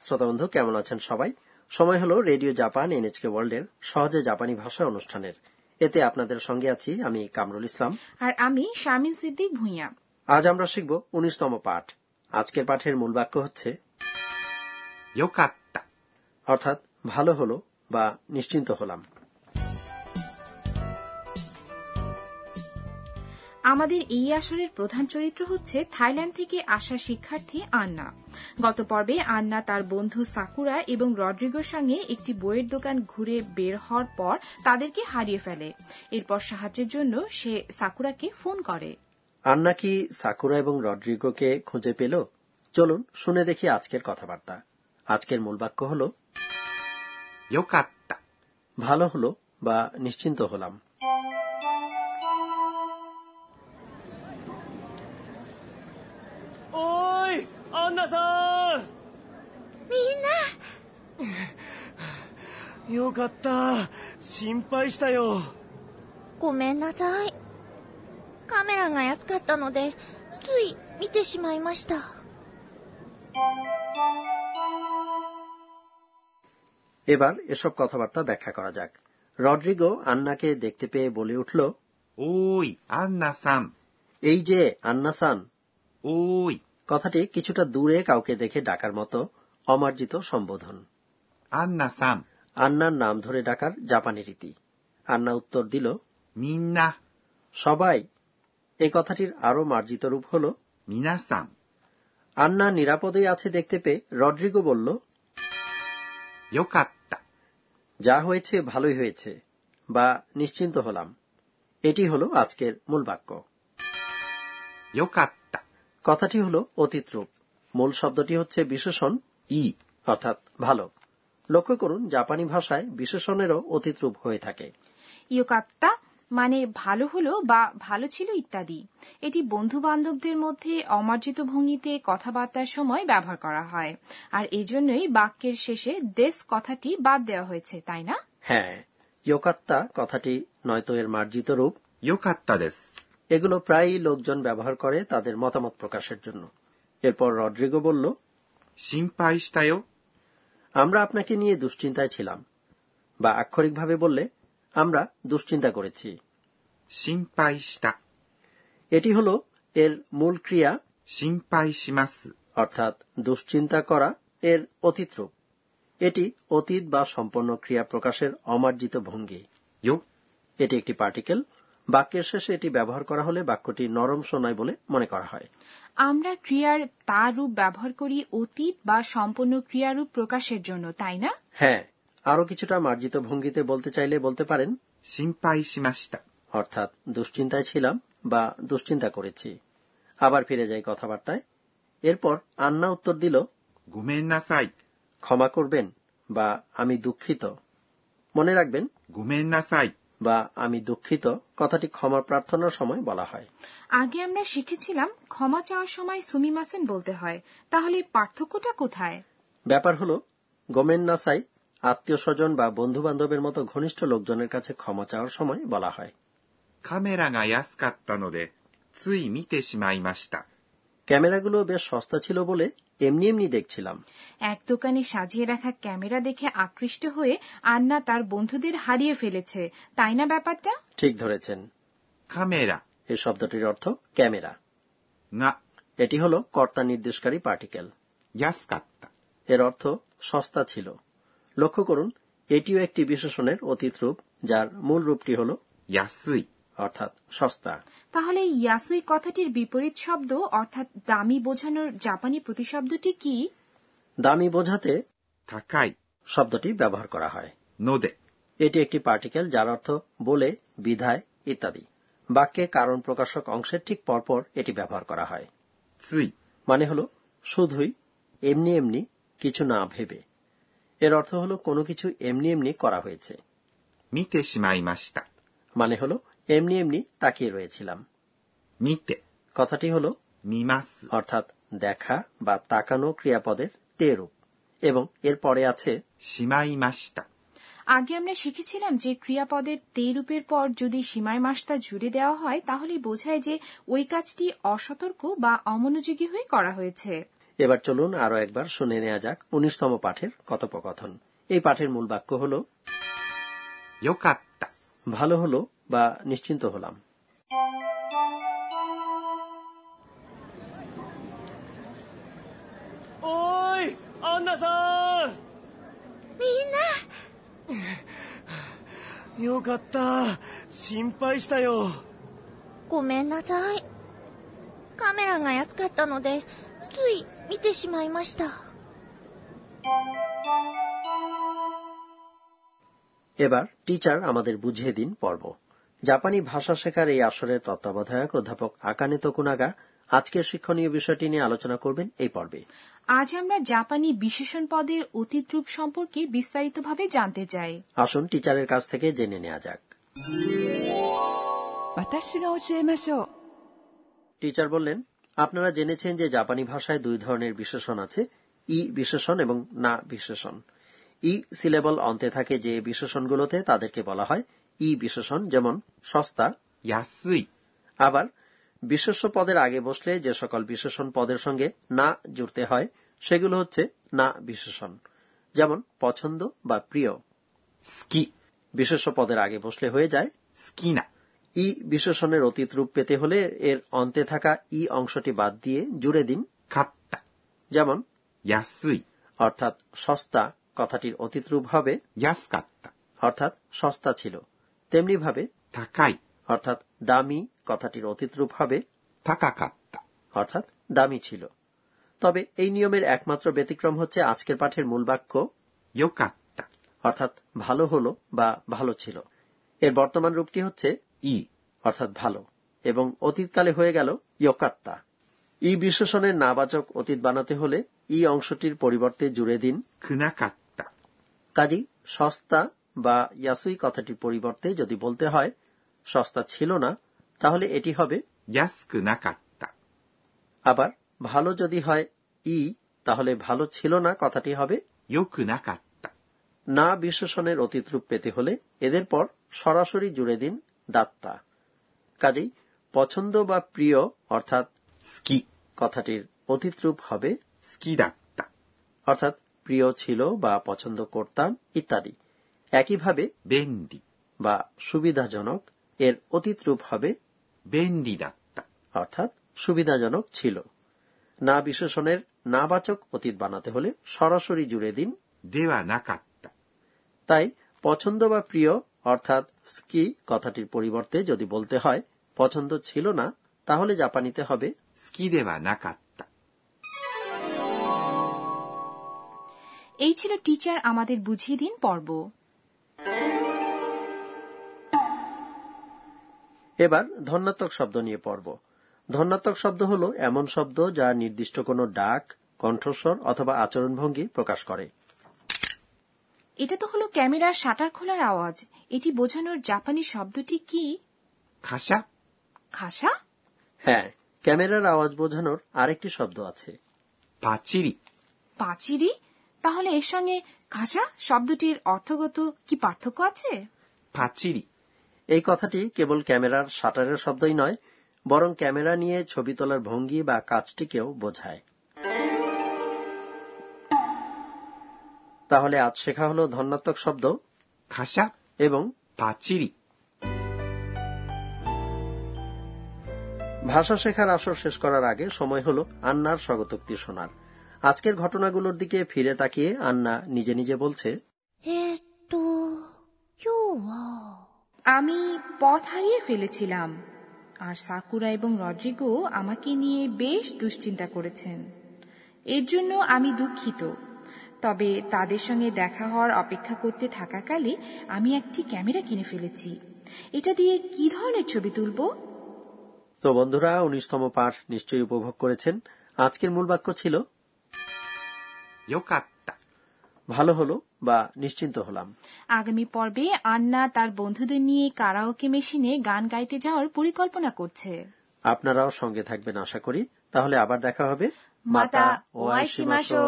শ্রোতা বন্ধু কেমন আছেন সবাই? সময় হলো রেডিও জাপান এনএচকে ওয়ার্ল্ডের সহজে জাপানি ভাষা অনুষ্ঠানের। এতে আপনাদের সঙ্গে আছি আমি কামরুল ইসলাম। আর আমি শামিন সিদ্দিক ভুইয়া। আজ আমরা শিখব উনিশতম পাঠ। আজকের পাঠের মূল বাক্য হচ্ছে অর্থাৎ ভালো হলো বা নিশ্চিন্ত হলাম। আমাদের এই আসরের প্রধান চরিত্র হচ্ছে থাইল্যান্ড থেকে আসা শিক্ষার্থী আন্না। গত পর্বে আন্না তার বন্ধু সাকুরা এবং রড্রিগোর সঙ্গে একটি বইয়ের দোকান ঘুরে বের হওয়ার পর তাদেরকে হারিয়ে ফেলে। এরপর সাহায্যের জন্য সে সাকুরাকে ফোন করে। আন্না কি সাকুরা এবং রড্রিগোকে খুঁজে পেল? চলুন শুনে দেখি আজকের কথাবার্তা। আজকের মূল বাক্য হল ভালো হলো বা নিশ্চিন্ত হলাম। 旦那さん。みんな。এবার এসব কথাবার্তা ব্যাখ্যা করা যাক। রড্রিগো আন্নাকে দেখতে পেয়ে বলে উঠল ওই আন্না সান এই যে আন্না সান ওই। কথাটি কিছুটা দূরে কাউকে দেখে ডাকার মতো অমার্জিত সম্বোধন। আন্না সাম। আন্নার নাম ধরে ডাকার জাপানি রীতি। আন্না উত্তর দিল মিন্না। সবাই এই কথাটির আরও মার্জিত রূপ হল মিনাসাম আন্না নিরাপদেই আছে দেখতে পেয়ে রড্রিগো বলল যা হয়েছে ভালোই হয়েছে বা নিশ্চিন্ত হলাম। এটি হল আজকের মূল বাক্য। ইয়োকাত্তা। কথাটি হল অতীত রূপ। মূল শব্দটি হচ্ছে বিশেষণ ই অর্থাৎ ভালো। লক্ষ্য করুন জাপানি ভাষায় বিশেষণেরও অতীত রূপ হয়ে থাকে। ইয়োকাত্তা মানে ভালো হলো বা ভালো ছিল ইত্যাদি। এটি বন্ধু বান্ধবদের মধ্যে অমার্জিত ভঙ্গিতে কথাবার্তার সময় ব্যবহার করা হয়। আর এজন্যই বাক্যের শেষে দেশ কথাটি বাদ দেওয়া হয়েছে তাই না? হ্যাঁ ইয়োকাত্তা কথাটি নয়তো এর মার্জিত রূপ। ইয়োকাত্তা দেশ। এগুলো প্রায়ই লোকজন ব্যবহার করে তাদের মতামত প্রকাশের জন্য। এরপর রড্রিগো বলল আমরা আপনাকে নিয়ে দুশ্চিন্তায় ছিলাম। বা আক্ষরিকভাবে বললে আমরা দুশ্চিন্তা করেছি। এটি হল এর মূল ক্রিয়া সিম্পাইসিমাস অর্থাৎ দুশ্চিন্তা করা এর অতীত রূপ। এটি অতীত বা সম্পন্ন ক্রিয়া প্রকাশের অমার্জিত ভঙ্গি। এটি একটি পার্টিকেল বাক্যের শেষে এটি ব্যবহার করা হলে বাক্যটি নরম শোনায় বলে মনে করা হয়। আমরা ক্রিয়ার তার রূপ ব্যবহার করি অতীত বা সম্পূর্ণ ক্রিয়ারূপ প্রকাশের জন্য তাই না? হ্যাঁ আরও কিছুটা মার্জিত ভঙ্গিতে বলতে চাইলে বলতে পারেন সিম্পাই অর্থাৎ দুশ্চিন্তায় ছিলাম বা দুশ্চিন্তা করেছি। আবার ফিরে যাই কথাবার্তায়। এরপর আন্না উত্তর দিল না সাই ক্ষমা করবেন বা আমি দুঃখিত। মনে রাখবেন ঘুমের না সাই বা আমি দুঃখিত কথাটি ক্ষমা প্রার্থনার সময় বলা হয়। আগে আমরা শিখেছিলাম ক্ষমা চাওয়ার সময় সুমিমাসেন বলতে হয়। তাহলে পার্থক্যটা কোথায়? ব্যাপার হল গোমেন নাসাই আত্মীয় স্বজন বা বন্ধু বান্ধবের মতো ঘনিষ্ঠ লোকজনের কাছে ক্ষমা চাওয়ার সময় বলা হয়। ক্যামেরাগুলো বেশ সস্তা ছিল বলে এমনি এমনি দেখছিলাম এক দোকানে সাজিয়ে রাখা ক্যামেরা দেখে আকৃষ্ট হয়ে আন্না তার বন্ধুদের হারিয়ে ফেলেছে তাই না ব্যাপারটা ঠিক ধরেছেন カメラ এই শব্দটির অর্থ ক্যামেরা が এটি হলো কর্তা নির্দেশকারী পার্টিকেল 安かった。 এর অর্থ সস্তা ছিল লক্ষ্য করুন এটিও একটি বিশেষণের অতীত রূপ যার মূল রূপটি হল 安い。 অর্থাৎ সস্তা। তাহলে ইয়াসুই কথাটির বিপরীত শব্দ অর্থাৎ দামি বোঝানোর জাপানি প্রতিশব্দটি কি? দামি বোঝাতে থাকাই শব্দটি ব্যবহার করা হয়। নোদে। এটি একটি পার্টিকেল যার অর্থ বলে বিধায় ইত্যাদি। বাক্যে কারণ প্রকাশক অংশের ঠিক পরপর এটি ব্যবহার করা হয়। মানে হল শুধুই এমনি এমনি কিছু না ভেবে। এর অর্থ হল কোনো কিছু এমনি এমনি করা হয়েছে। মিতে মানে হলো এমনি এমনি তাকিয়ে রয়েছিলাম 見て、 কথাটি হলো 見ます。 অর্থাৎ দেখা বা তাকানো ক্রিয়াপদের তে রূপ এবং এর পরে আছে しまいました。 আগে আমরা শিখেছিলাম যে ক্রিয়াপদের তে রূপের পর যদি সীমাই মাসটা জুড়ে দেওয়া হয় তাহলে বোঝায় যে ওই কাজটি অসতর্ক বা অমনোযোগী হয়ে করা হয়েছে এবার চলুন আরো একবার শুনে নেওয়া যাক উনিশতম পাঠের কথোপকথন এই পাঠের মূল বাক্য হল よかった。 ভালো হলো বা নিশ্চিন্ত হলাম おーいアンナさんみんなよかった心配したよごめんなさい。カメラが安かったので、つい見てしまいました。 এবার টিচার আমাদের বুঝিয়ে দিন পর্ব জাপানি ভাষা শেখার এই আসরের তত্ত্বাবধায়ক অধ্যাপক আকানে তকুনাগা আজকের শিক্ষণীয় বিষয়টি নিয়ে আলোচনা করবেন এই পর্বে। আজ আমরা জাপানি বিশেষণ পদের অতীত রূপ সম্পর্কে বিস্তারিতভাবে জানতে চাই। আসুন টিচারের কাছ থেকে জেনে নেওয়া যাক। টিচার বললেন আপনারা জেনেছেন যে জাপানি ভাষায় দুই ধরনের বিশেষণ আছে ই বিশেষণ এবং না বিশেষণ। ই সিলেবল অন্তে থাকে যে বিশেষণগুলোতে তাদেরকে বলা হয় ই বিশেষণ যেমন সস্তা ইয়াসুই। আবার বিশেষ্য পদের আগে বসলে যে সকল বিশেষণ পদের সঙ্গে না জুড়তে হয় সেগুলো হচ্ছে না বিশেষণ যেমন পছন্দ বা প্রিয়। স্কি। বিশেষ পদের আগে বসলে হয়ে যায় স্কিনা। ই বিশেষণের অতীত রূপ পেতে হলে এর অন্তে থাকা ই অংশটি বাদ দিয়ে জুড়ে দিন। খাট্টা। যেমন ইয়াসুই। অর্থাৎ সস্তা কথাটির অতীত রূপ হবে ইয়াসকাত্তা অর্থাৎ সস্তা ছিল। তেমনিভাবে থাকাই অর্থাৎ দামি কথাটির অতীত রূপ হবে টাকাকাত্তা অর্থাৎ দামি ছিল। তবে এই নিয়মের একমাত্র ব্যতিক্রম হচ্ছে আজকের পাঠের মূল বাক্য অর্থাৎ ভালো হলো বা ভালো ছিল। এর বর্তমান রূপটি হচ্ছে ই অর্থাৎ ভালো এবং অতীতকালে হয়ে গেল ইয়োকাত্তা। ই বিশ্লেষণের নাবাচক অতীত বানাতে হলে ই অংশটির পরিবর্তে জুড়ে দিন। কাজী সস্তা বা ইয়াসুই কথাটির পরিবর্তে যদি বলতে হয় সস্তা ছিল না তাহলে এটি হবে আবার ভালো যদি হয় ই তাহলে ভালো ছিল না কথাটি হবে না বিশেষণের অতিত্রূপ পেতে হলে এদের পর সরাসরি জুড়ে দিন দাত্তা। কাজেই পছন্দ বা প্রিয় অর্থাৎ স্কি। কথাটির অতিত্রূপ হবে স্কি দাত্তা অর্থাৎ প্রিয় ছিল বা পছন্দ করতাম ইত্যাদি। একইভাবে বেন্ডি বা সুবিধাজনক এর অতীত রূপ হবে বেন্ডি দাত্তা অর্থাৎ সুবিধাজনক ছিল। না বিশেষণের নাবাচক অতীত বানাতে হলে সরাসরি জুড়ে দিন দেওয়া না কাত্তা তাই পছন্দ বা প্রিয়, অর্থাৎ স্কি কথাটির পরিবর্তে যদি বলতে হয়, পছন্দ ছিল না, তাহলে জাপানিতে হবে স্কি দেওয়া না কাত্তা এই ছিল টিচার আমাদের বুঝিয়ে দিন পর্ব। এবার ধন্যাত্মক শব্দ নিয়ে পড়ব। ধন্যাত্মক শব্দ হল এমন শব্দ যা নির্দিষ্ট কোনো ডাক কণ্ঠস্বর অথবা আচরণভঙ্গি প্রকাশ করে। এটা তো হলো ক্যামেরার শাটার খোলার আওয়াজ। এটি বোঝানোর জাপানি শব্দটি কি? খাসা? খাসা? হ্যাঁ ক্যামেরার আওয়াজ বোঝানোর আরেকটি শব্দ আছে। পাচিরি। পাচিরি? তাহলে এর সঙ্গে খাসা শব্দটির অর্থগত কি পার্থক্য আছে? পাচিরি। এই কথাটি কেবল ক্যামেরার শাটারের শব্দই নয় বরং ক্যামেরা নিয়ে ছবি তোলার ভঙ্গি বা কাজটিকেও বোঝায়। তাহলে আজ শেখা হল ধন্যাত্মক শব্দ খাসা এবং পাচিরি। ভাষা শেখার আসর শেষ করার আগে সময় হল আন্নার স্বগতোক্তি শোনার। আজকের ঘটনাগুলোর দিকে ফিরে তাকিয়ে আন্না নিজে নিজে বলছে আমি পথ হারিয়ে ফেলেছিলাম আর সাকুরা এবং রড্রিগো আমাকে নিয়ে বেশ দুশ্চিন্তা করেছেন। এর জন্য আমি দুঃখিত তবে তাদের সঙ্গে দেখা হওয়ার অপেক্ষা করতে থাকাকালে আমি একটি ক্যামেরা কিনে ফেলেছি। এটা দিয়ে কি ধরনের ছবি তুলব? তো বন্ধুরা উনিশতম পাঠ নিশ্চয়ই উপভোগ করেছেন। আজকের মূল বাক্য ছিল ভালো হলো বা নিশ্চিন্ত হলাম। আগামী পর্বে আন্না তার বন্ধুদের নিয়ে কারাওকে মেশিনে গান গাইতে যাওয়ার পরিকল্পনা করছে। আপনারাও সঙ্গে থাকবেন আশা করি। তাহলে আবার দেখা হবে। মাতা ও ওয়াইশিমাশো